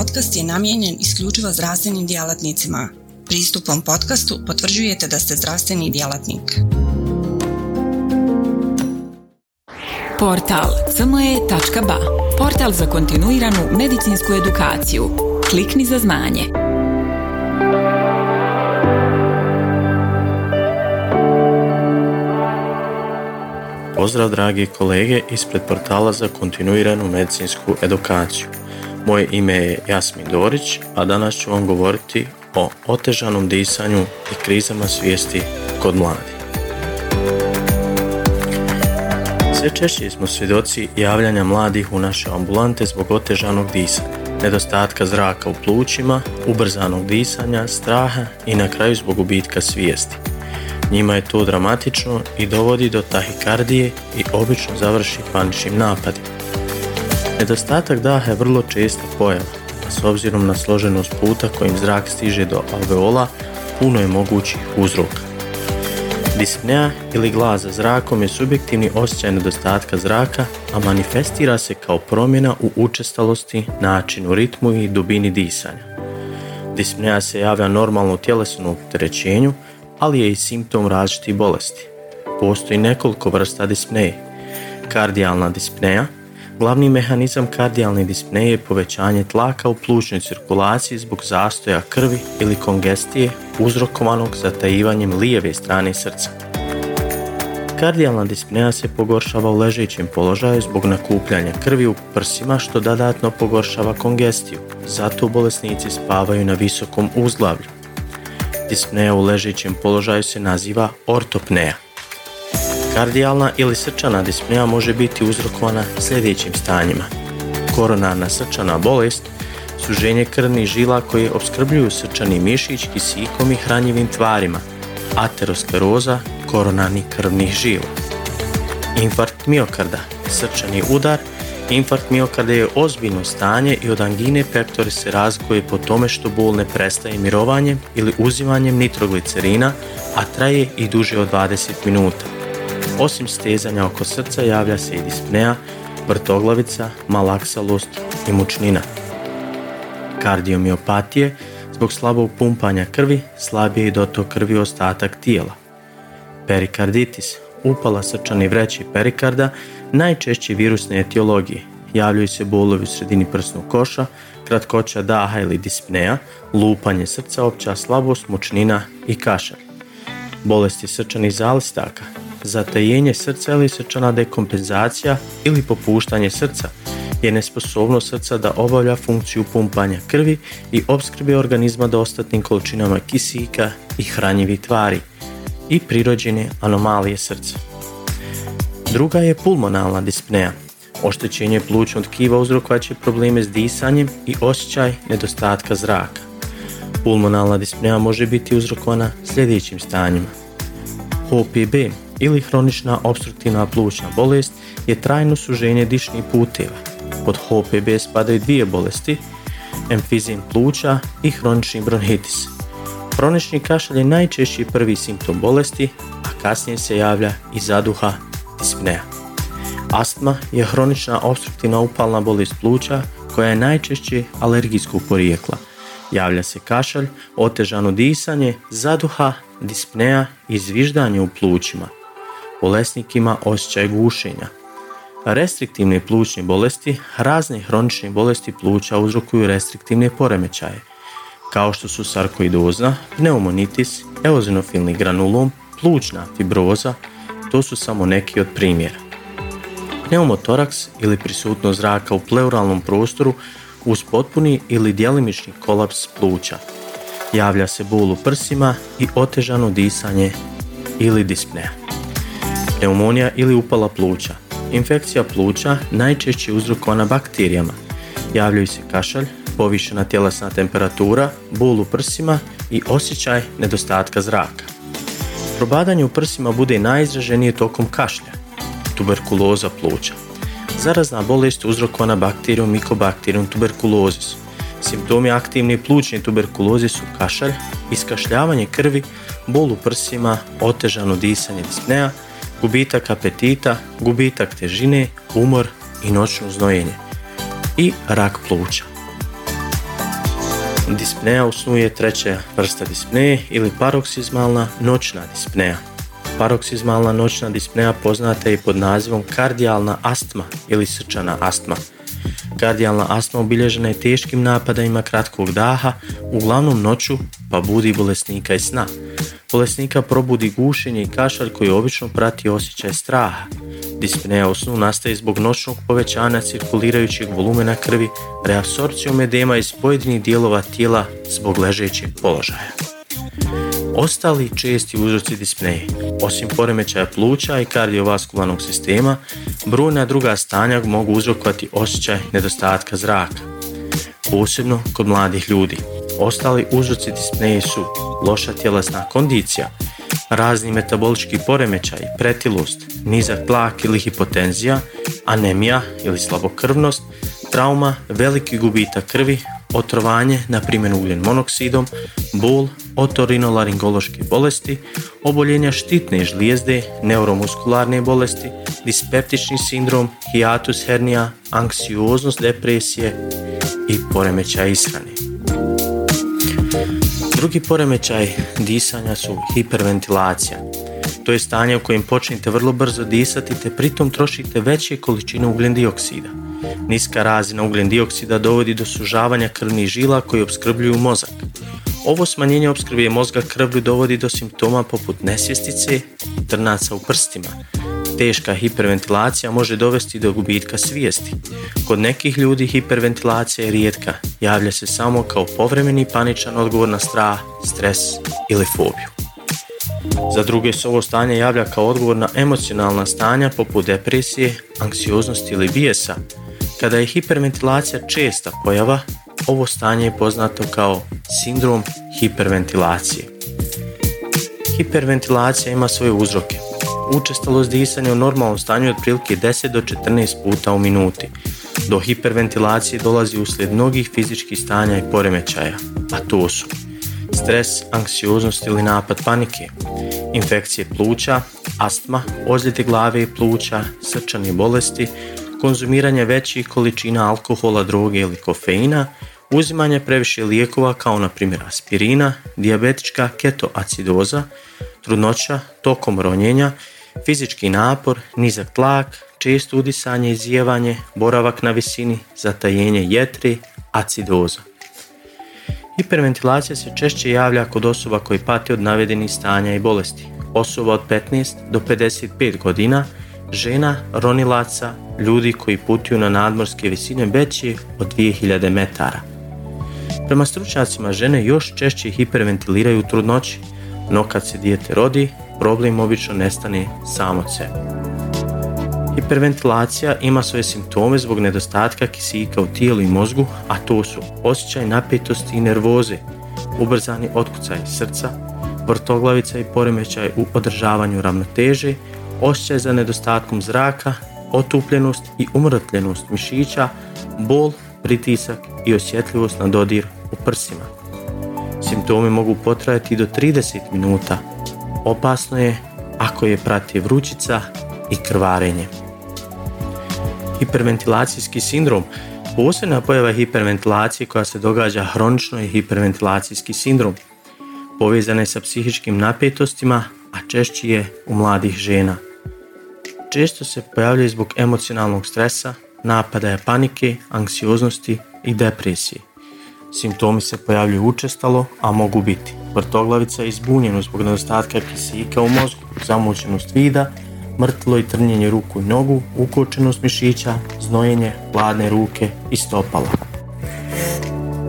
podcast je namijenjen isključivo zdravstvenim djelatnicima. Pristupom podcastu potvrđujete da ste zdravstveni djelatnik. Portal cme.ba Portal za kontinuiranu medicinsku edukaciju. Klikni za znanje. Pozdrav dragi kolege ispred portala za kontinuiranu medicinsku edukaciju. Moje ime je Jasmin Dorić, a danas ću vam govoriti o otežanom disanju i krizama svijesti kod mladih. Sve češće smo svjedoci javljanja mladih u naše ambulante zbog otežanog disanja, nedostatka zraka u plućima, ubrzanog disanja, straha i na kraju zbog gubitka svijesti. Njima je to dramatično i dovodi do tahikardije i obično završi paničnim napadima. Nedostatak daha je vrlo česta pojava, a s obzirom na složenost puta kojim zrak stiže do alveola, puno je mogućih uzroka. Dispnea ili glas za zrakom je subjektivni osjećaj nedostatka zraka, a manifestira se kao promjena u učestalosti, načinu, ritmu i dubini disanja. Dispnea se javlja normalno tjelesnom opterećenju, ali je i simptom različitih bolesti. Postoji nekoliko vrsta dispneje. Kardijalna dispneja, Glavni mehanizam kardijalne dispneje je povećanje tlaka u plućnoj cirkulaciji zbog zastoja krvi ili kongestije uzrokovanog zatajivanjem lijeve strane srca. Kardijalna dispneja se pogoršava u ležećem položaju zbog nakupljanja krvi u prsima što dodatno pogoršava kongestiju, zato bolesnici spavaju na visokom uzglavlju. Dispneja u ležećem položaju se naziva ortopneja. Kardijalna ili srčana dispneja može biti uzrokovana sljedećim stanjima. Koronarna srčana bolest, suženje krvnih žila koje opskrbljuju srčani mišić kisikom i hranjivim tvarima, ateroskleroza koronarnih krvnih žila. Infarkt miokarda, srčani udar, Infarkt miokarda je ozbiljno stanje i od angine pektori se razlikuje po tome što bol ne prestaje mirovanjem ili uzimanjem nitroglicerina, a traje i duže od 20 minuta. Osim stezanja oko srca javlja se i dispnea, vrtoglavica, malaksalost i mučnina. Kardiomiopatije zbog slabog pumpanja krvi, slabije i dotok krvi ostatak tijela. Perikarditis, upala srčani vreći perikarda, najčešće virusne etiologije. Javljaju se bolovi u sredini prsnog koša, kratkoća daha ili dispnea, lupanje srca, opća slabost, mučnina i kašalj. Bolesti srčanih zalistaka, zatajenje srca ili srčana dekompenzacija ili popuštanje srca je nesposobnost srca da obavlja funkciju pumpanja krvi i opskrbe organizma dostatnim količinama kisika i hranjivih tvari i prirođene anomalije srca. Druga je pulmonalna dispneja. Oštećenje plućnog tkiva uzrokovat će probleme s disanjem i osjećaj nedostatka zraka. Pulmonalna dispneja može biti uzrokovana sljedećim stanjima. HOPB ili hronična obstruktivna plućna bolest je trajno suženje dišnih puteva. Pod HOPB spadaju dvije bolesti, emfizim pluća i hronični bronhitis. Hronični kašalj je najčešći prvi simptom bolesti, a kasnije se javlja i zaduha dispnea. Astma je hronična obstruktivna upalna bolest pluća koja je najčešće alergijskog porijekla. Javlja se kašalj, otežano disanje, zaduha, dispnea i zviždanje u plućima – bolesnik ima osjećaj gušenja. Restriktivne plućne bolesti, razne hronične bolesti pluća uzrokuju restriktivne poremećaje, kao što su sarkoidoza, pneumonitis, eozinofilni granulom, plućna fibroza, to su samo neki od primjera. Pneumotoraks ili prisutnost zraka u pleuralnom prostoru uz potpuni ili djelimični kolaps pluća. Javlja se bol u prsima i otežano disanje ili dispnea pneumonija ili upala pluća. Infekcija pluća najčešće je uzrokovana bakterijama. Javljaju se kašalj, povišena tjelesna temperatura, bol u prsima i osjećaj nedostatka zraka. Probadanje u prsima bude najizraženije tokom kašlja, tuberkuloza pluća. Zarazna bolest uzrokovana bakterijom Mycobacterium tuberculosis. Simptomi aktivne plućne tuberkuloze su kašalj, iskašljavanje krvi, bol u prsima, otežano disanje dispnea, gubitak apetita, gubitak težine, umor i noćno znojenje i rak pluća. Dispneja u snu je treća vrsta dispneje ili paroksizmalna noćna dispneja. Paroksizmalna noćna dispneja poznata je pod nazivom kardijalna astma ili srčana astma. Kardijalna astma obilježena je teškim napadajima kratkog daha, uglavnom noću pa budi bolesnika i sna. Bolesnika probudi gušenje i kašalj koji obično prati osjećaj straha. Dispneja u snu nastaje zbog noćnog povećanja cirkulirajućeg volumena krvi, reabsorpcijom edema iz pojedinih dijelova tijela zbog ležećeg položaja. Ostali česti uzroci dispneje, osim poremećaja pluća i kardiovaskularnog sistema, brojna druga stanja mogu uzrokovati osjećaj nedostatka zraka, posebno kod mladih ljudi. Ostali uzroci dispneje su loša tjelesna kondicija, razni metabolički poremećaj, pretilost, nizak tlak ili hipotenzija, anemija ili slabokrvnost, trauma, veliki gubitak krvi, otrovanje, na primjer ugljen monoksidom, bol, otorinolaringološke bolesti, oboljenja štitne žlijezde, neuromuskularne bolesti, dispeptični sindrom, hiatus hernija, anksioznost depresije i poremećaj ishrane. Drugi poremećaj disanja su hiperventilacija. To je stanje u kojem počnete vrlo brzo disati te pritom trošite veće količine ugljen dioksida. Niska razina ugljen dioksida dovodi do sužavanja krvnih žila koji opskrbljuju mozak. Ovo smanjenje opskrbe mozga krvlju dovodi do simptoma poput nesvjestice i trnaca u prstima. Teška hiperventilacija može dovesti do gubitka svijesti. Kod nekih ljudi hiperventilacija je rijetka, javlja se samo kao povremeni paničan odgovor na strah, stres ili fobiju. Za druge se ovo stanje javlja kao odgovor na emocionalna stanja poput depresije, anksioznosti ili bijesa. Kada je hiperventilacija česta pojava, ovo stanje je poznato kao sindrom hiperventilacije. Hiperventilacija ima svoje uzroke. Učestalost disanja u normalnom stanju je otprilike 10 do 14 puta u minuti. Do hiperventilacije dolazi uslijed mnogih fizičkih stanja i poremećaja, a to su stres, anksioznost ili napad panike, infekcije pluća, astma, ozljede glave i pluća, srčane bolesti, konzumiranje većih količina alkohola, droge ili kofeina, uzimanje previše lijekova kao na primjer aspirina, dijabetička ketoacidoza, trudnoća tokom ronjenja, fizički napor, nizak tlak, često udisanje i izjevanje, boravak na visini, zatajenje jetri, acidoza. Hiperventilacija se češće javlja kod osoba koji pati od navedenih stanja i bolesti. Osoba od 15 do 55 godina, žena, ronilaca, ljudi koji putuju na nadmorske visine veće od 2000 metara. Prema stručnjacima žene još češće hiperventiliraju u trudnoći, no kad se dijete rodi, problem obično nestane sam od sebe. Hiperventilacija ima svoje simptome zbog nedostatka kisika u tijelu i mozgu, a to su osjećaj napetosti i nervoze, ubrzani otkucaj srca, vrtoglavica i poremećaj u održavanju ravnoteže, osjećaj za nedostatkom zraka, otupljenost i umrtljenost mišića, bol, pritisak i osjetljivost na dodir u prsima. Simptomi mogu potrajati do 30 minuta. Opasno je ako je prati vrućica i krvarenje. Hiperventilacijski sindrom Posebna pojava hiperventilacije koja se događa hronično je hiperventilacijski sindrom. Povezana je sa psihičkim napetostima, a češći je u mladih žena. Često se pojavljuje zbog emocionalnog stresa, napadaja panike, anksioznosti i depresije. Simptomi se pojavljuju učestalo, a mogu biti vrtoglavica zbunjenost zbog nedostatka kisika u mozgu, zamućenost vida, mrtlo i trnjenje ruku i nogu, ukočenost mišića, znojenje, hladne ruke i stopala.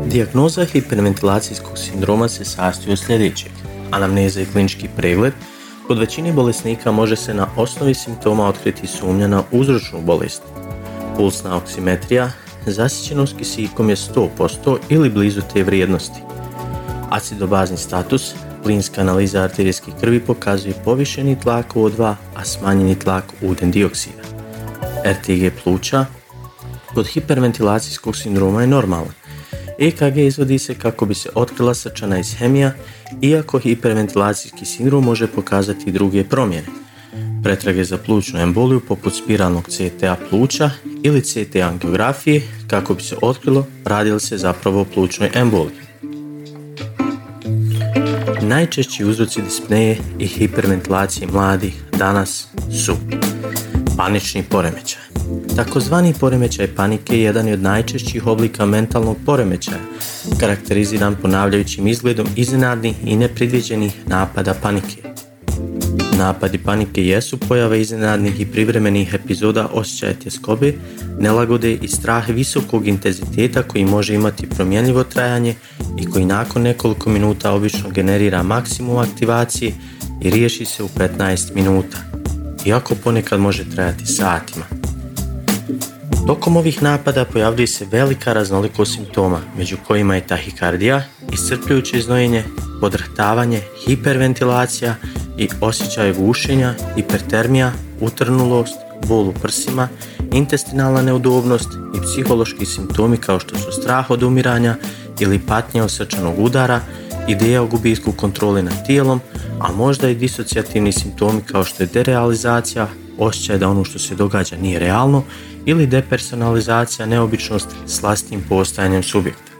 Dijagnoza hiperventilacijskog sindroma se sastoji od sljedećeg. Anamneza i klinički pregled. Kod većine bolesnika može se na osnovi simptoma otkriti sumnja na uzročnu bolest. Pulsna oksimetrija, zasićenost kisikom je 100% ili blizu te vrijednosti. Acidobazni status, plinska analiza arterijske krvi pokazuje povišeni tlak O2, a smanjeni tlak uden dioksida. RTG pluća kod hiperventilacijskog sindroma je normalan. EKG izvodi se kako bi se otkrila srčana ishemija, iako hiperventilacijski sindrom može pokazati druge promjene. Pretrage za plućnu emboliju poput spiralnog CTA pluća ili CT angiografije kako bi se otkrilo radi li se zapravo o plućnoj emboliji. Najčešći uzroci dispneje i hiperventilacije mladih danas su panični poremećaj. Takozvani poremećaj panike je jedan od najčešćih oblika mentalnog poremećaja, karakteriziran ponavljajućim izgledom iznenadnih i nepredviđenih napada panike. Napadi panike jesu pojave iznenadnih i privremenih epizoda osjećaja tjeskobe, nelagode i strah visokog intenziteta koji može imati promjenljivo trajanje i koji nakon nekoliko minuta obično generira maksimum aktivacije i riješi se u 15 minuta, iako ponekad može trajati satima. Tokom ovih napada pojavljuje se velika raznolikost simptoma, među kojima je tahikardija, iscrpljujuće iznojenje, podrhtavanje, hiperventilacija i osjećaj gušenja, hipertermija, utrnulost, bol u prsima, intestinalna neudobnost i psihološki simptomi kao što su strah od umiranja ili patnja od srčanog udara, ideja o gubitku kontrole nad tijelom, a možda i disocijativni simptomi kao što je derealizacija, osjećaj da ono što se događa nije realno ili depersonalizacija, neobičnost s vlastnim postajanjem subjekta.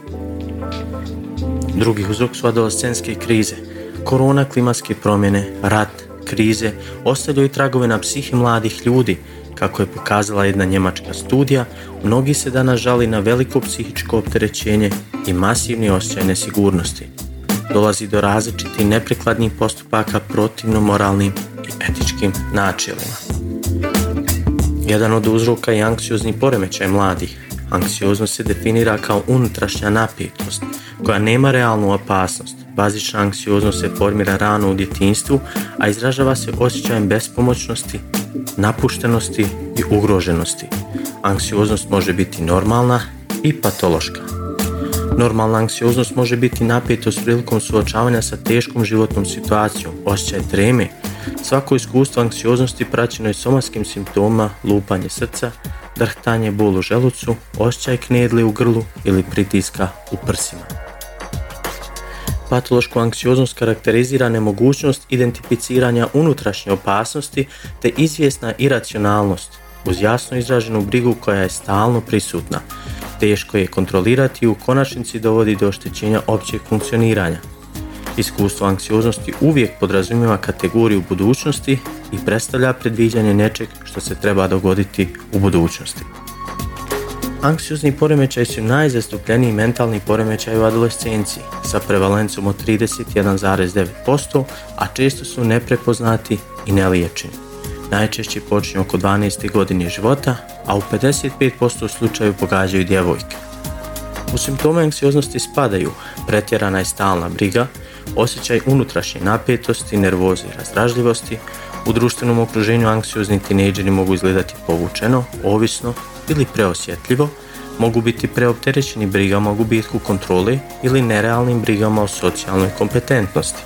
Drugi uzrok su adolescenske krize, korona, klimatske promjene, rat, krize ostavljaju tragove na psihi mladih ljudi, kako je pokazala jedna njemačka studija, mnogi se danas žali na veliko psihičko opterećenje i masivni osjećaj nesigurnosti. Dolazi do različitih neprikladnih postupaka protivno moralnim i etičkim načelima. Jedan od uzroka je anksiozni poremećaj mladih. Anksioznost se definira kao unutrašnja napetost koja nema realnu opasnost. Bazična anksioznost se formira rano u djetinstvu, a izražava se osjećajem bespomoćnosti, napuštenosti i ugroženosti. Anksioznost može biti normalna i patološka. Normalna anksioznost može biti napetost prilikom suočavanja sa teškom životnom situacijom, osjećaj treme, Svako iskustvo anksioznosti praćeno je somatskim simptoma lupanje srca, drhtanje, bol u želucu, osjećaj knedli u grlu ili pritiska u prsima. Patološku anksioznost karakterizira nemogućnost identificiranja unutrašnje opasnosti te izvjesna iracionalnost uz jasno izraženu brigu koja je stalno prisutna. Teško je kontrolirati i u konačnici dovodi do oštećenja općeg funkcioniranja. Iskustvo anksioznosti uvijek podrazumijeva kategoriju budućnosti i predstavlja predviđanje nečeg što se treba dogoditi u budućnosti. Anksiozni poremećaj su najzastupljeniji mentalni poremećaj u adolescenciji sa prevalencom od 31,9%, a često su neprepoznati i neliječeni. Najčešće počinju oko 12. godine života, a u 55% slučaju pogađaju djevojke. U simptome anksioznosti spadaju pretjerana i stalna briga, osjećaj unutrašnje napetosti, nervoze i razdražljivosti, u društvenom okruženju anksiozni tinejdžeri mogu izgledati povučeno, ovisno ili preosjetljivo, mogu biti preopterećeni brigama o gubitku kontrole ili nerealnim brigama o socijalnoj kompetentnosti.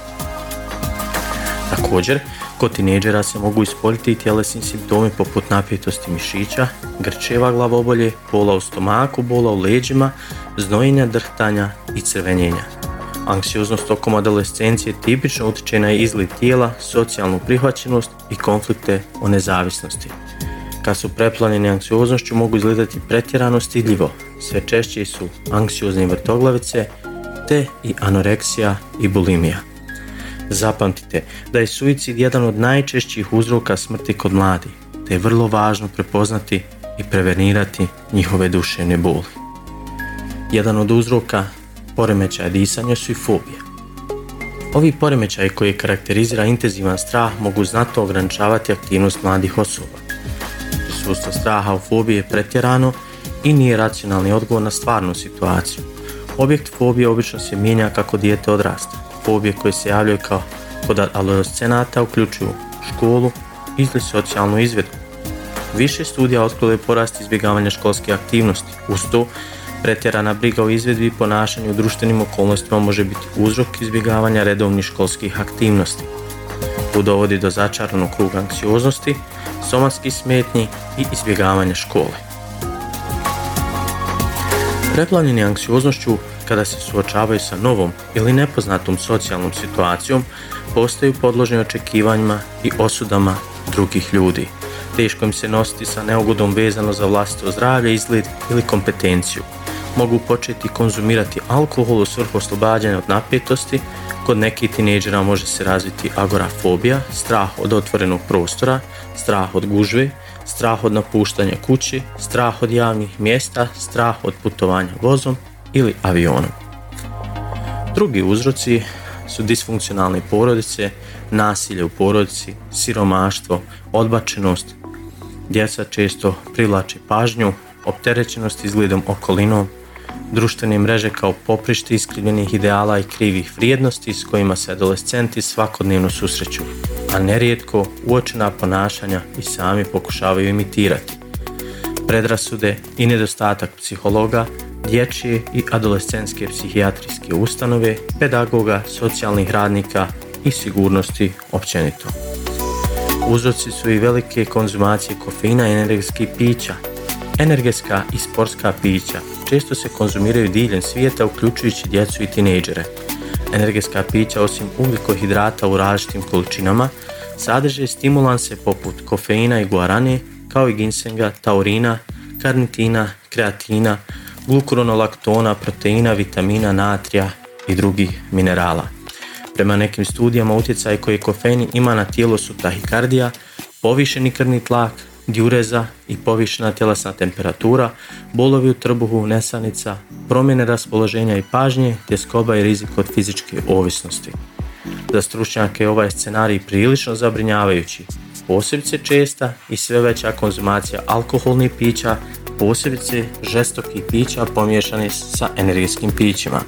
Također, kod tinejdžera se mogu ispoljiti i tjelesni simptomi poput napetosti mišića, grčeva glavobolje, bola u stomaku, bola u leđima, znojenja, drhtanja i crvenjenja. Anksioznost tokom adolescencije tipično utječe na izgled tijela, socijalnu prihvaćenost i konflikte o nezavisnosti. Kad su preplanjeni anksioznošću mogu izgledati pretjerano stidljivo, sve češće su anksiozni vrtoglavice, te i anoreksija i bulimija. Zapamtite da je suicid jedan od najčešćih uzroka smrti kod mladih, te je vrlo važno prepoznati i prevenirati njihove duševne boli. Jedan od uzroka poremećaja disanja su i fobije. Ovi poremećaji koji karakterizira intenzivan strah mogu znatno ograničavati aktivnost mladih osoba. Prisustvo straha u fobiji je pretjerano i nije racionalni odgovor na stvarnu situaciju. Objekt fobije obično se mijenja kako dijete odrasta. Fobije koje se javljaju kao kod adolescenata uključuju školu ili socijalnu izvedu. Više studija otkrilo je porast izbjegavanja školske aktivnosti. Uz to, Pretjerana briga o izvedbi i ponašanju u društvenim okolnostima može biti uzrok izbjegavanja redovnih školskih aktivnosti. Tu dovodi do začaranog kruga anksioznosti, somatskih smetnji i izbjegavanja škole. Preplanjeni anksioznošću kada se suočavaju sa novom ili nepoznatom socijalnom situacijom postaju podložni očekivanjima i osudama drugih ljudi. Teško im se nositi sa neugodom vezano za vlastito zdravlje, izgled ili kompetenciju. Mogu početi konzumirati alkohol u svrhu oslobađanja od napetosti, kod nekih tineđera može se razviti agorafobija, strah od otvorenog prostora, strah od gužve, strah od napuštanja kući, strah od javnih mjesta, strah od putovanja vozom ili avionom. Drugi uzroci su disfunkcionalne porodice, nasilje u porodici, siromaštvo, odbačenost. Djeca često privlače pažnju, opterećenost izgledom okolinom, društvene mreže kao poprište iskrivljenih ideala i krivih vrijednosti s kojima se adolescenti svakodnevno susreću, a nerijetko uočena ponašanja i sami pokušavaju imitirati. Predrasude i nedostatak psihologa, dječje i adolescentske psihijatrijske ustanove, pedagoga, socijalnih radnika i sigurnosti općenito. Uzroci su i velike konzumacije kofeina i energetskih pića, energetska i sportska pića često se konzumiraju diljem svijeta uključujući djecu i tinejdžere. Energetska pića osim ugljikohidrata u različitim količinama sadrže stimulanse poput kofeina i guarane kao i ginsenga, taurina, karnitina, kreatina, glukuronolaktona, proteina, vitamina, natrija i drugih minerala. Prema nekim studijama utjecaj koji kofein ima na tijelo su tahikardija, povišeni krvni tlak, diureza i povišena tjelesna temperatura, bolovi u trbuhu, nesanica, promjene raspoloženja i pažnje, tjeskoba i rizik od fizičke ovisnosti. Za stručnjake je ovaj scenarij prilično zabrinjavajući, posebice česta i sve veća konzumacija alkoholnih pića, posebice žestokih pića pomiješani sa energetskim pićima.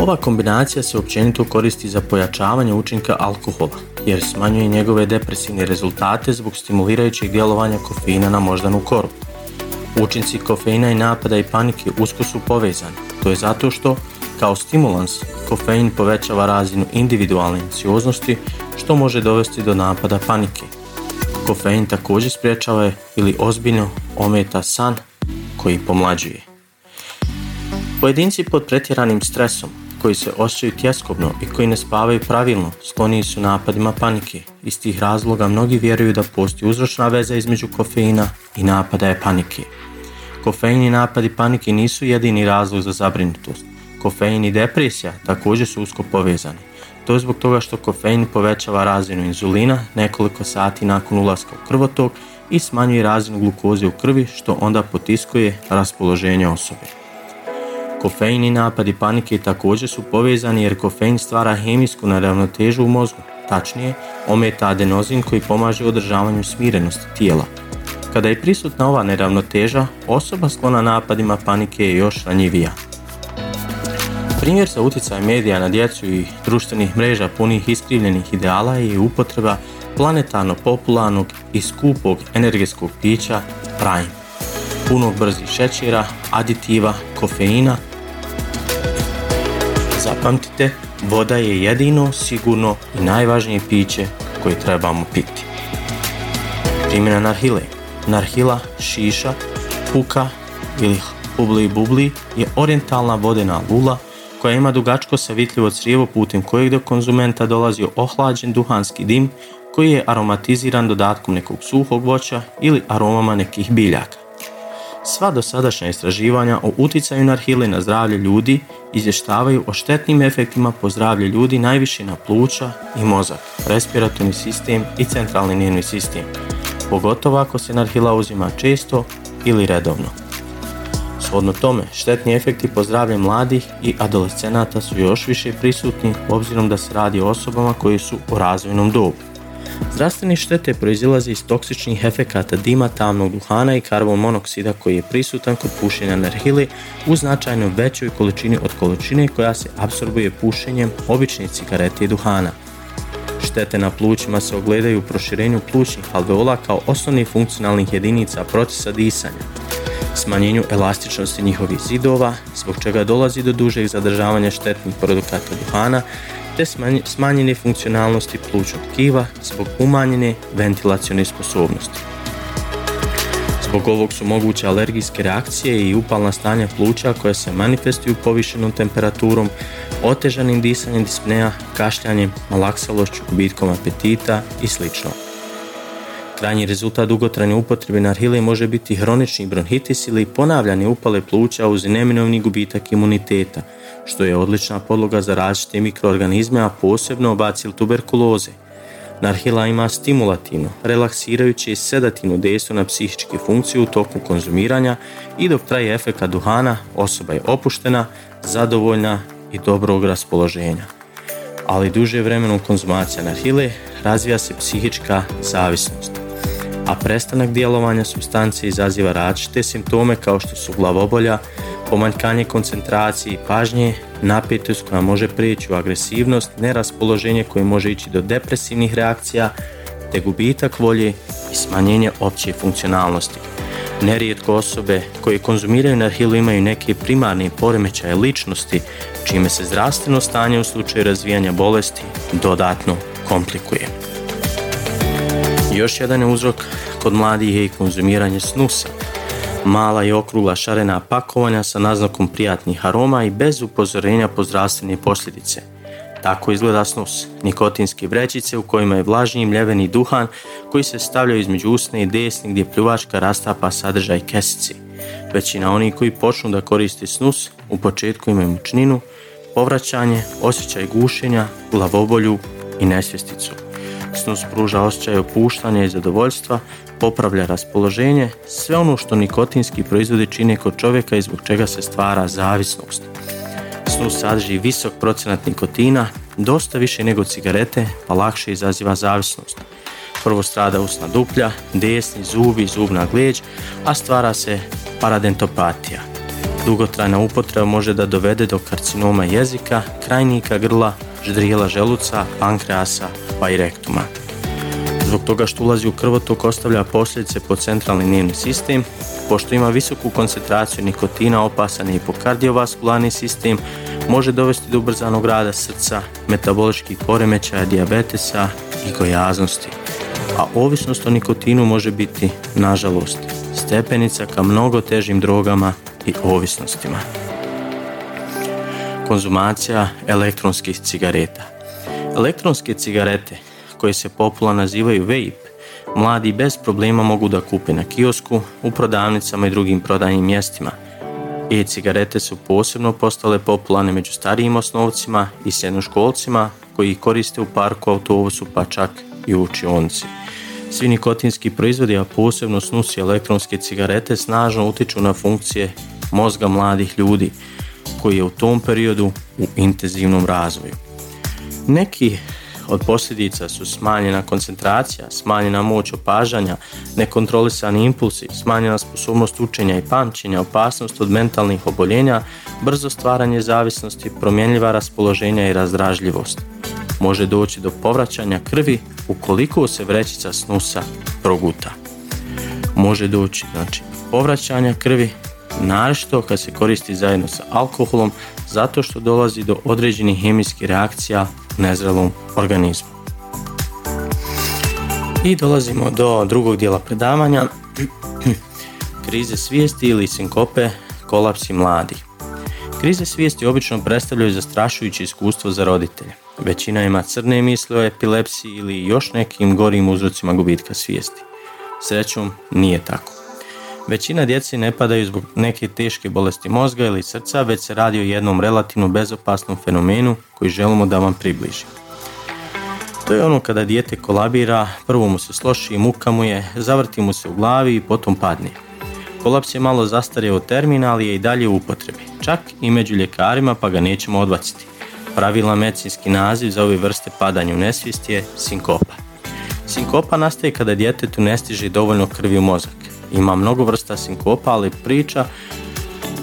Ova kombinacija se općenito koristi za pojačavanje učinka alkohola, jer smanjuje njegove depresivne rezultate zbog stimulirajućeg djelovanja kofeina na moždanu koru. Učinci kofeina i napada i panike usko su povezani. To je zato što, kao stimulans, kofein povećava razinu individualne anksioznosti, što može dovesti do napada panike. Kofein također spriječava ili ozbiljno ometa san koji pomlađuje. Pojedinci pod pretjeranim stresom koji se osjećaju tjeskobno i koji ne spavaju pravilno, skloniji su napadima panike. Iz tih razloga mnogi vjeruju da postoji uzročna veza između kofeina i napadaje panike. Kofein i napadi panike nisu jedini razlog za zabrinutost. Kofein i depresija također su usko povezani. To je zbog toga što kofein povećava razinu inzulina nekoliko sati nakon ulaska u krvotok i smanjuje razinu glukoze u krvi što onda potiskuje raspoloženje osobe. Kofein i napadi panike također su povezani jer kofein stvara hemijsku neravnotežu u mozgu, tačnije ometa adenozin koji pomaže u održavanju smirenosti tijela. Kada je prisutna ova neravnoteža, osoba sklona napadima panike je još ranjivija. Primjer za utjecaj medija na djecu i društvenih mreža punih iskrivljenih ideala je upotreba planetarno popularnog i skupog energetskog pića Prime, punog brzih šećera, aditiva, kofeina Zapamtite, voda je jedino, sigurno i najvažnije piće koje trebamo piti. Primjena narhile. Narhila, šiša, puka ili hubli bubli je orientalna vodena lula koja ima dugačko savitljivo crijevo putem kojeg do konzumenta dolazi ohlađen duhanski dim koji je aromatiziran dodatkom nekog suhog voća ili aromama nekih biljaka. Sva dosadašnja istraživanja o utjecaju narhile na zdravlje ljudi izvještavaju o štetnim efektima po zdravlje ljudi najviše na pluća i mozak, respiratorni sistem i centralni nervni sistem, pogotovo ako se narhila uzima često ili redovno. Shodno tome, štetni efekti po zdravlje mladih i adolescenata su još više prisutni obzirom da se radi o osobama koji su u razvojnom dobu. Zdravstvene štete proizilaze iz toksičnih efekata dima, tamnog duhana i karbon monoksida koji je prisutan kod pušenja na u značajno većoj količini od količine koja se apsorbuje pušenjem obične cigarete i duhana. Štete na plućima se ogledaju u proširenju plućnih alveola kao osnovnih funkcionalnih jedinica procesa disanja, smanjenju elastičnosti njihovih zidova, zbog čega dolazi do dužeg zadržavanja štetnih produkata duhana te smanjene funkcionalnosti plućnog tkiva zbog umanjene ventilacione sposobnosti. Zbog ovog su moguće alergijske reakcije i upalna stanja pluća koja se manifestuju povišenom temperaturom, otežanim disanjem dispneja, kašljanjem, malaksalošću, gubitkom apetita i sl. Krajnji rezultat dugotrajne upotrebe narhile može biti hronični bronhitis ili ponavljanje upale pluća uz neminovni gubitak imuniteta, što je odlična podloga za različite mikroorganizme, a posebno bacil tuberkuloze. Narhila ima stimulativnu, relaksirajuće i sedativnu dejstvo na psihičke funkcije u toku konzumiranja i dok traje efeka duhana, osoba je opuštena, zadovoljna i dobrog raspoloženja. Ali duže vremenom konzumacija narhile razvija se psihička zavisnost a prestanak djelovanja substancije izaziva različite simptome kao što su glavobolja, pomanjkanje koncentracije i pažnje, napetost koja može prijeći u agresivnost, neraspoloženje koje može ići do depresivnih reakcija, te gubitak volje i smanjenje opće funkcionalnosti. Nerijetko osobe koje konzumiraju narhilu imaju neke primarne poremećaje ličnosti, čime se zdravstveno stanje u slučaju razvijanja bolesti dodatno komplikuje. Još jedan je uzrok kod mladih je i konzumiranje snusa. Mala i okrugla šarena pakovanja sa naznakom prijatnih aroma i bez upozorenja po zdravstvene posljedice. Tako izgleda snus, nikotinske vrećice u kojima je vlažnji mljeveni duhan koji se stavljaju između usne i desni gdje pljuvačka rastapa sadržaj kesici. Većina onih koji počnu da koriste snus u početku imaju mučninu, povraćanje, osjećaj gušenja, glavobolju i nesvjesticu. Snus pruža osjećaj opuštanja i zadovoljstva, popravlja raspoloženje, sve ono što nikotinski proizvodi čine kod čovjeka i zbog čega se stvara zavisnost. Snus sadrži visok procenat nikotina, dosta više nego cigarete, pa lakše izaziva zavisnost. Prvo strada usna duplja, desni zubi, zubna gleđ, a stvara se paradentopatija. Dugotrajna upotreba može da dovede do karcinoma jezika, krajnika grla, ždrijela želuca, pankreasa pa i rektuma. Zbog toga što ulazi u krvotok ostavlja posljedice po centralni nervni sistem, pošto ima visoku koncentraciju nikotina, opasan je i po kardiovaskularni sistem, može dovesti do ubrzanog rada srca, metaboličkih poremećaja, dijabetesa i gojaznosti. A ovisnost o nikotinu može biti, nažalost, stepenica ka mnogo težim drogama i ovisnostima konzumacija elektronskih cigareta. Elektronske cigarete, koje se popularno nazivaju vape, mladi bez problema mogu da kupe na kiosku, u prodavnicama i drugim prodajnim mjestima. E-cigarete su posebno postale popularne među starijim osnovcima i srednjoškolcima koji ih koriste u parku, autobusu pa čak i u učionici. Svi nikotinski proizvodi, a posebno snusi elektronske cigarete, snažno utiču na funkcije mozga mladih ljudi, koji je u tom periodu u intenzivnom razvoju. Neki od posljedica su smanjena koncentracija, smanjena moć opažanja, nekontrolisani impulsi, smanjena sposobnost učenja i pamćenja, opasnost od mentalnih oboljenja, brzo stvaranje zavisnosti, promjenljiva raspoloženja i razdražljivost. Može doći do povraćanja krvi ukoliko se vrećica snusa proguta. Može doći znači, povraćanja krvi naročito kad se koristi zajedno sa alkoholom zato što dolazi do određenih hemijskih reakcija nezrelom organizmu. I dolazimo do drugog dijela predavanja, krize svijesti ili sinkope, kolapsi mladih. Krize svijesti obično predstavljaju zastrašujuće iskustvo za roditelje. Većina ima crne misli o epilepsiji ili još nekim gorim uzrocima gubitka svijesti. Srećom nije tako. Većina djece ne padaju zbog neke teške bolesti mozga ili srca, već se radi o jednom relativno bezopasnom fenomenu koji želimo da vam približimo. To je ono kada dijete kolabira, prvo mu se sloši, muka mu je, zavrti mu se u glavi i potom padne. Kolaps je malo zastario termin, ali je i dalje u upotrebi, čak i među ljekarima pa ga nećemo odbaciti. Pravilan medicinski naziv za ove vrste padanja u nesvijest je sinkopa. Sinkopa nastaje kada djetetu ne stiže dovoljno krvi u mozak. Ima mnogo vrsta sinkopa, ali priča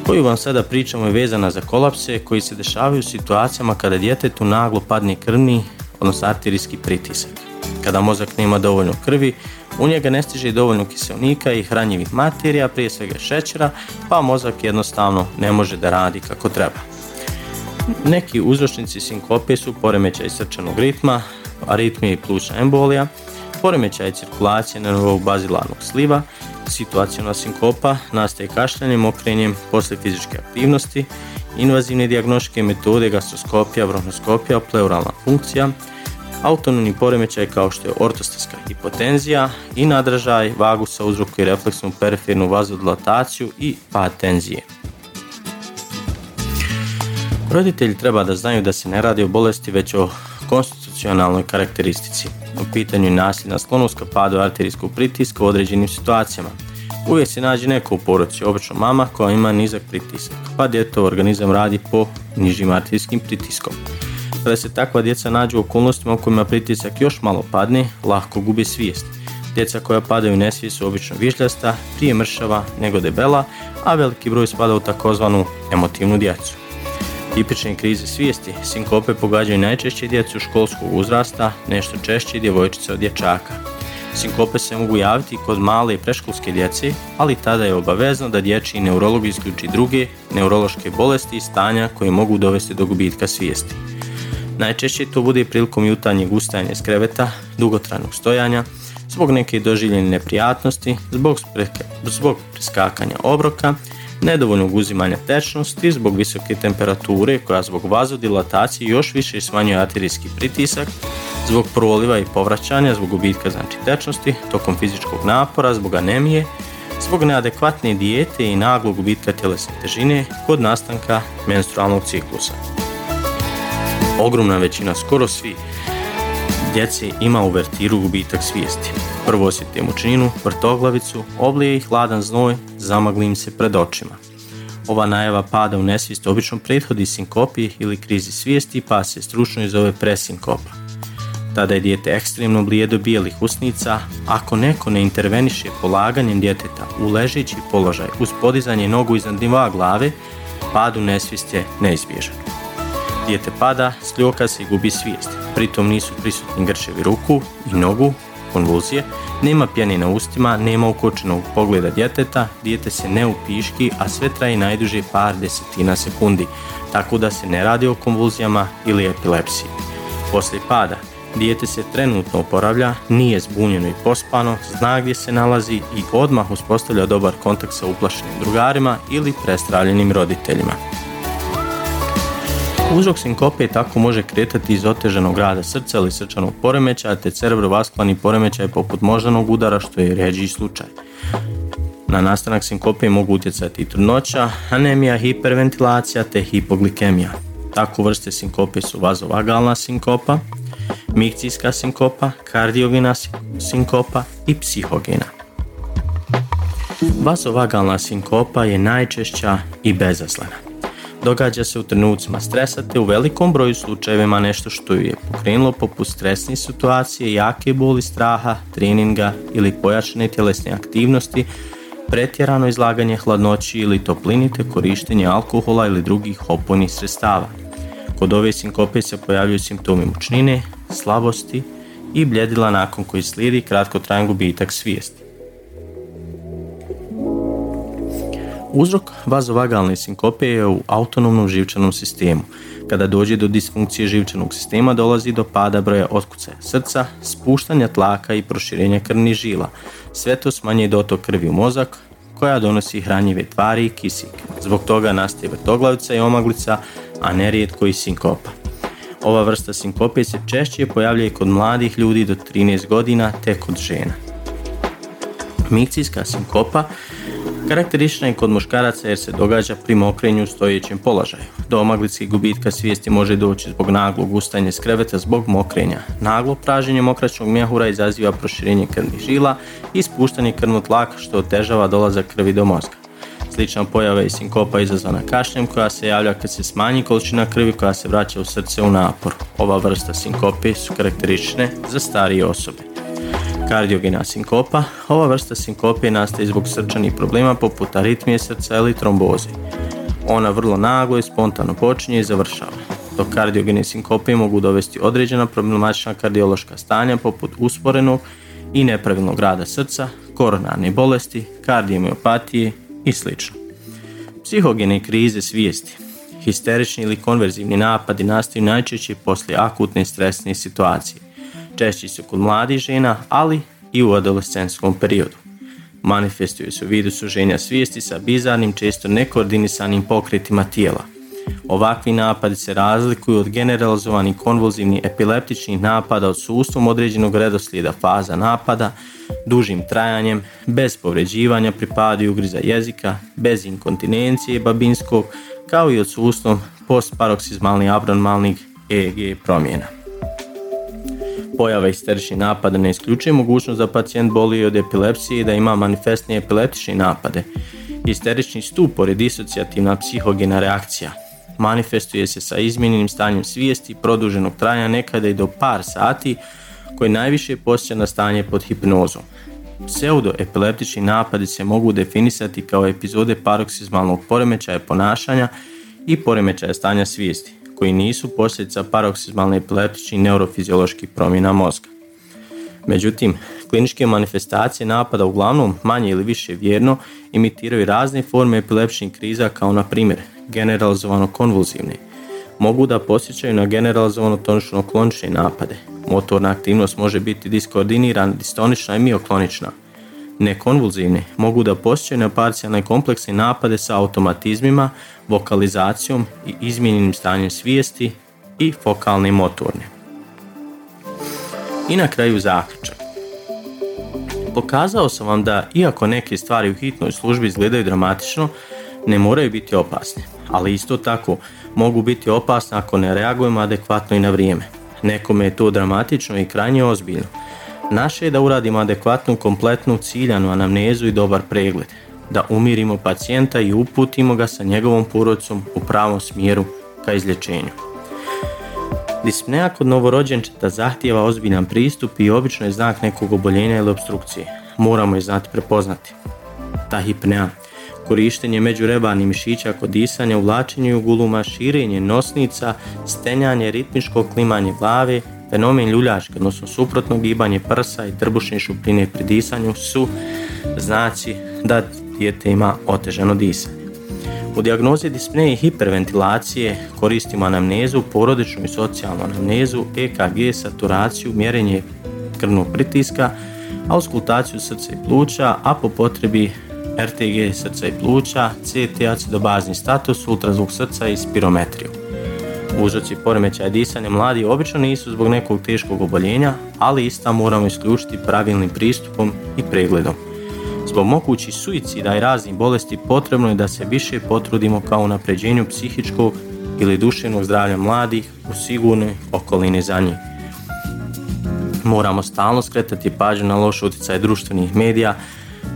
koju vam sada pričamo je vezana za kolapse koji se dešavaju u situacijama kada djetetu naglo padne krvni, odnosno arterijski pritisak. Kada mozak nema dovoljno krvi, u njega ne stiže dovoljno kiselnika i hranjivih materija, prije svega šećera, pa mozak jednostavno ne može da radi kako treba. Neki uzročnici sinkope su poremećaj srčanog ritma, aritmija i plućna embolija, poremećaj cirkulacije nivou bazilarnog sliva, situacijona sinkopa nastaje kašljanjem, okrenjem poslije fizičke aktivnosti, invazivne dijagnostičke metode, gastroskopija, bronhoskopija, pleuralna funkcija, Autonomni poremećaj kao što je ortostaska hipotenzija i nadražaj vagusa uzrokuje refleksnu perifernu vazodilataciju i pad tenzije. Roditelji treba da znaju da se ne radi o bolesti već o konstitucionalnoj karakteristici. U pitanju je nasljedna sklonost ka padu arterijskog pritiska u određenim situacijama. Uvijek se nađe neko u poroci, obično mama koja ima nizak pritisak, pa djetov organizam radi po nižim arterijskim pritiskom. Kada se takva djeca nađu u okolnostima u kojima pritisak još malo padne, lahko gubi svijest. Djeca koja padaju u su obično vižljasta, prije mršava nego debela, a veliki broj spada u takozvanu emotivnu djecu. Tipične krize svijesti, sinkope pogađaju najčešće djecu školskog uzrasta, nešto češće djevojčice od dječaka. Sinkope se mogu javiti kod male i preškolske djece, ali tada je obavezno da dječji neurolog isključi druge neurološke bolesti i stanja koje mogu dovesti do gubitka svijesti. Najčešće to bude prilikom jutarnjeg ustajanja iz kreveta, dugotrajnog stojanja, zbog neke doživljene neprijatnosti, zbog, zbog preskakanja obroka, nedovoljnog uzimanja tečnosti, zbog visoke temperature koja zbog vazodilatacije još više smanjuje arterijski pritisak, zbog proliva i povraćanja, zbog gubitka znači tečnosti, tokom fizičkog napora, zbog anemije, zbog neadekvatne dijete i naglog gubitka tjelesne težine kod nastanka menstrualnog ciklusa. Ogromna većina, skoro svi djeci ima uvertiru gubitak svijesti. Prvo osjeti mučninu, vrtoglavicu, oblije ih hladan znoj, zamagli im se pred očima. Ova najava pada u nesvijest obično prethodi sinkopi ili krizi svijesti pa se stručno i zove presinkopa. Tada je dijete ekstremno blijedo bijelih usnica, ako neko ne interveniše polaganjem djeteta u ležeći položaj uz podizanje nogu iznad nivoa glave, pad u nesvijest je neizbježan. Dijete pada, sljoka se i gubi svijest. Pritom nisu prisutni grčevi ruku i nogu, konvulzije, nema pjene na ustima, nema ukočenog pogleda djeteta, dijete se ne upiški, a sve traje najduže par desetina sekundi, tako da se ne radi o konvulzijama ili epilepsiji. Poslije pada, dijete se trenutno oporavlja, nije zbunjeno i pospano, zna gdje se nalazi i odmah uspostavlja dobar kontakt sa uplašenim drugarima ili prestravljenim roditeljima. Uzrok sinkope tako može kretati iz oteženog rada srca ili srčanog poremećaja te cerebrovaskularni poremećaj poput moždanog udara što je ređi slučaj. Na nastanak sinkope mogu utjecati i trudnoća, anemija, hiperventilacija te hipoglikemija. Tako vrste sinkope su vazovagalna sinkopa, mikcijska sinkopa, kardiogena sinkopa i psihogena. Vazovagalna sinkopa je najčešća i bezaslena. Događa se u trenucima stresa te u velikom broju slučajevima nešto što ju je pokrenulo poput stresne situacije, jake boli straha, treninga ili pojačane tjelesne aktivnosti, pretjerano izlaganje hladnoći ili toplini te korištenje alkohola ili drugih opojnih sredstava. Kod ove sinkope se pojavljuju simptomi mučnine, slabosti i bljedila nakon koji slijedi kratkotrajan gubitak svijesti. Uzrok vazovagalne sinkope je u autonomnom živčanom sistemu. Kada dođe do disfunkcije živčanog sistema dolazi do pada broja otkucaja srca, spuštanja tlaka i proširenja krvnih žila. Sve to smanjuje dotok krvi u mozak, koja donosi hranjive tvari i kisik. Zbog toga nastaje vrtoglavica i omaglica, a nerijetko i sinkopa. Ova vrsta sinkope se češće pojavljuje kod mladih ljudi do 13 godina te kod žena. Mikcijska sinkopa Karakteristična je kod muškaraca jer se događa pri mokrenju u stojećem položaju. Do omaglice gubitka svijesti može doći zbog naglog ustajanja iz kreveta zbog mokrenja. Naglo praženje mokračnog mjehura izaziva proširenje krvnih žila i spuštanje krvnog tlaka što otežava dolazak krvi do mozga. Slična pojava je sinkopa izazvana kašljem koja se javlja kad se smanji količina krvi koja se vraća u srce u napor. Ova vrsta sinkope su karakteristične za starije osobe. Kardiogena sinkopa. Ova vrsta sinkope nastaje zbog srčanih problema poput aritmije srca ili tromboze. Ona vrlo naglo i spontano počinje i završava. Dok kardiogene sinkope mogu dovesti određena problematična kardiološka stanja poput usporenog i nepravilnog rada srca, koronarne bolesti, kardiomiopatije i sl. Psihogene krize svijesti, histerični ili konverzivni napadi nastaju najčešće poslije akutne stresne situacije češći su kod mladih žena, ali i u adolescentskom periodu. Manifestuju se u vidu suženja svijesti sa bizarnim, često nekoordinisanim pokretima tijela. Ovakvi napadi se razlikuju od generalizovanih konvulzivnih epileptičnih napada od sustavom određenog redoslijeda faza napada, dužim trajanjem, bez povređivanja pri padu i ugriza jezika, bez inkontinencije babinskog, kao i odsustvom postparoksizmalnih abnormalnih EEG promjena. Pojava isteričnih napada ne isključuje mogućnost da pacijent boli od epilepsije i da ima manifestne epileptične napade. Isterični stupor je disocijativna psihogena reakcija. Manifestuje se sa izmjenjenim stanjem svijesti, produženog trajanja nekada i do par sati, koje najviše posjeća na stanje pod hipnozom. Pseudoepileptični napadi se mogu definisati kao epizode paroksizmalnog poremećaja ponašanja i poremećaja stanja svijesti, koji nisu posljedica paroksizmalne epileptičnih neurofizioloških promjena mozga. Međutim, kliničke manifestacije napada uglavnom manje ili više vjerno imitiraju razne forme epileptičnih kriza kao na primjer generalizovano konvulzivne. Mogu da posjećaju na generalizovano tonično klonične napade. Motorna aktivnost može biti diskoordinirana, distonična i mioklonična – nekonvulzivni mogu da posjećaju na parcijalne kompleksne napade sa automatizmima, vokalizacijom i izmijenjenim stanjem svijesti i fokalne motorne. I na kraju zaključak. Pokazao sam vam da, iako neke stvari u hitnoj službi izgledaju dramatično, ne moraju biti opasne, ali isto tako mogu biti opasne ako ne reagujemo adekvatno i na vrijeme. Nekome je to dramatično i krajnje ozbiljno, Naše je da uradimo adekvatnu, kompletnu, ciljanu anamnezu i dobar pregled, da umirimo pacijenta i uputimo ga sa njegovom porodcom u pravom smjeru ka izlječenju. Dispnea kod novorođenčeta zahtijeva ozbiljan pristup i obično je znak nekog oboljenja ili obstrukcije. Moramo je znati prepoznati. Ta hipnea, korištenje međurebarnih mišića kod disanja, uvlačenje uguluma, širenje nosnica, stenjanje, ritmičko klimanje glave, Fenomen ljuljačke, odnosno suprotno gibanje prsa i trbušne šupljine pri disanju su znaci da dijete ima otežano disanje. U dijagnozi dispneje i hiperventilacije koristimo anamnezu, porodičnu i socijalnu anamnezu, EKG, saturaciju, mjerenje krvnog pritiska, auskultaciju srca i pluća, a po potrebi RTG srca i pluća, CT acidobazni status, ultrazvuk srca i spirometriju. Uzroci poremećaja disanja mladi obično nisu zbog nekog teškog oboljenja, ali ista moramo isključiti pravilnim pristupom i pregledom. Zbog mogućih suicida i raznih bolesti potrebno je da se više potrudimo kao napređenju psihičkog ili duševnog zdravlja mladih u sigurnoj okolini za njih. Moramo stalno skretati pažnju na loš utjecaj društvenih medija,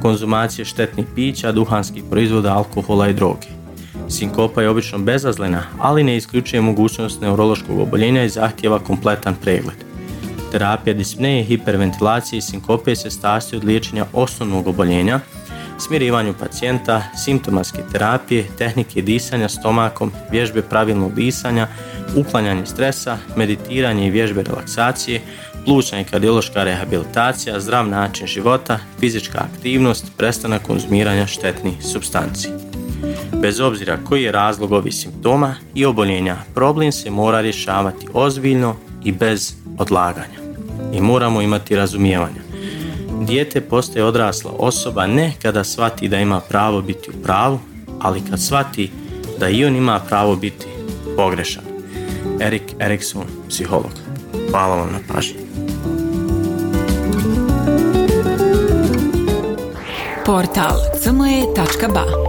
konzumacije štetnih pića, duhanskih proizvoda, alkohola i droge. Sinkopa je obično bezazlena, ali ne isključuje mogućnost neurološkog oboljenja i zahtjeva kompletan pregled. Terapija dispneje, hiperventilacije i sinkope se sastoji od liječenja osnovnog oboljenja, smirivanju pacijenta, simptomatske terapije, tehnike disanja stomakom, vježbe pravilnog disanja, uklanjanje stresa, meditiranje i vježbe relaksacije, plućna i kardiološka rehabilitacija, zdrav način života, fizička aktivnost, prestanak konzumiranja štetnih substanci. Bez obzira koji je razlog ovih simptoma i oboljenja, problem se mora rješavati ozbiljno i bez odlaganja. I moramo imati razumijevanja. Dijete postaje odrasla osoba ne kada shvati da ima pravo biti u pravu, ali kad shvati da i on ima pravo biti pogrešan. Erik Erikson, psiholog. Hvala vam na pažnji. Portal cme.ba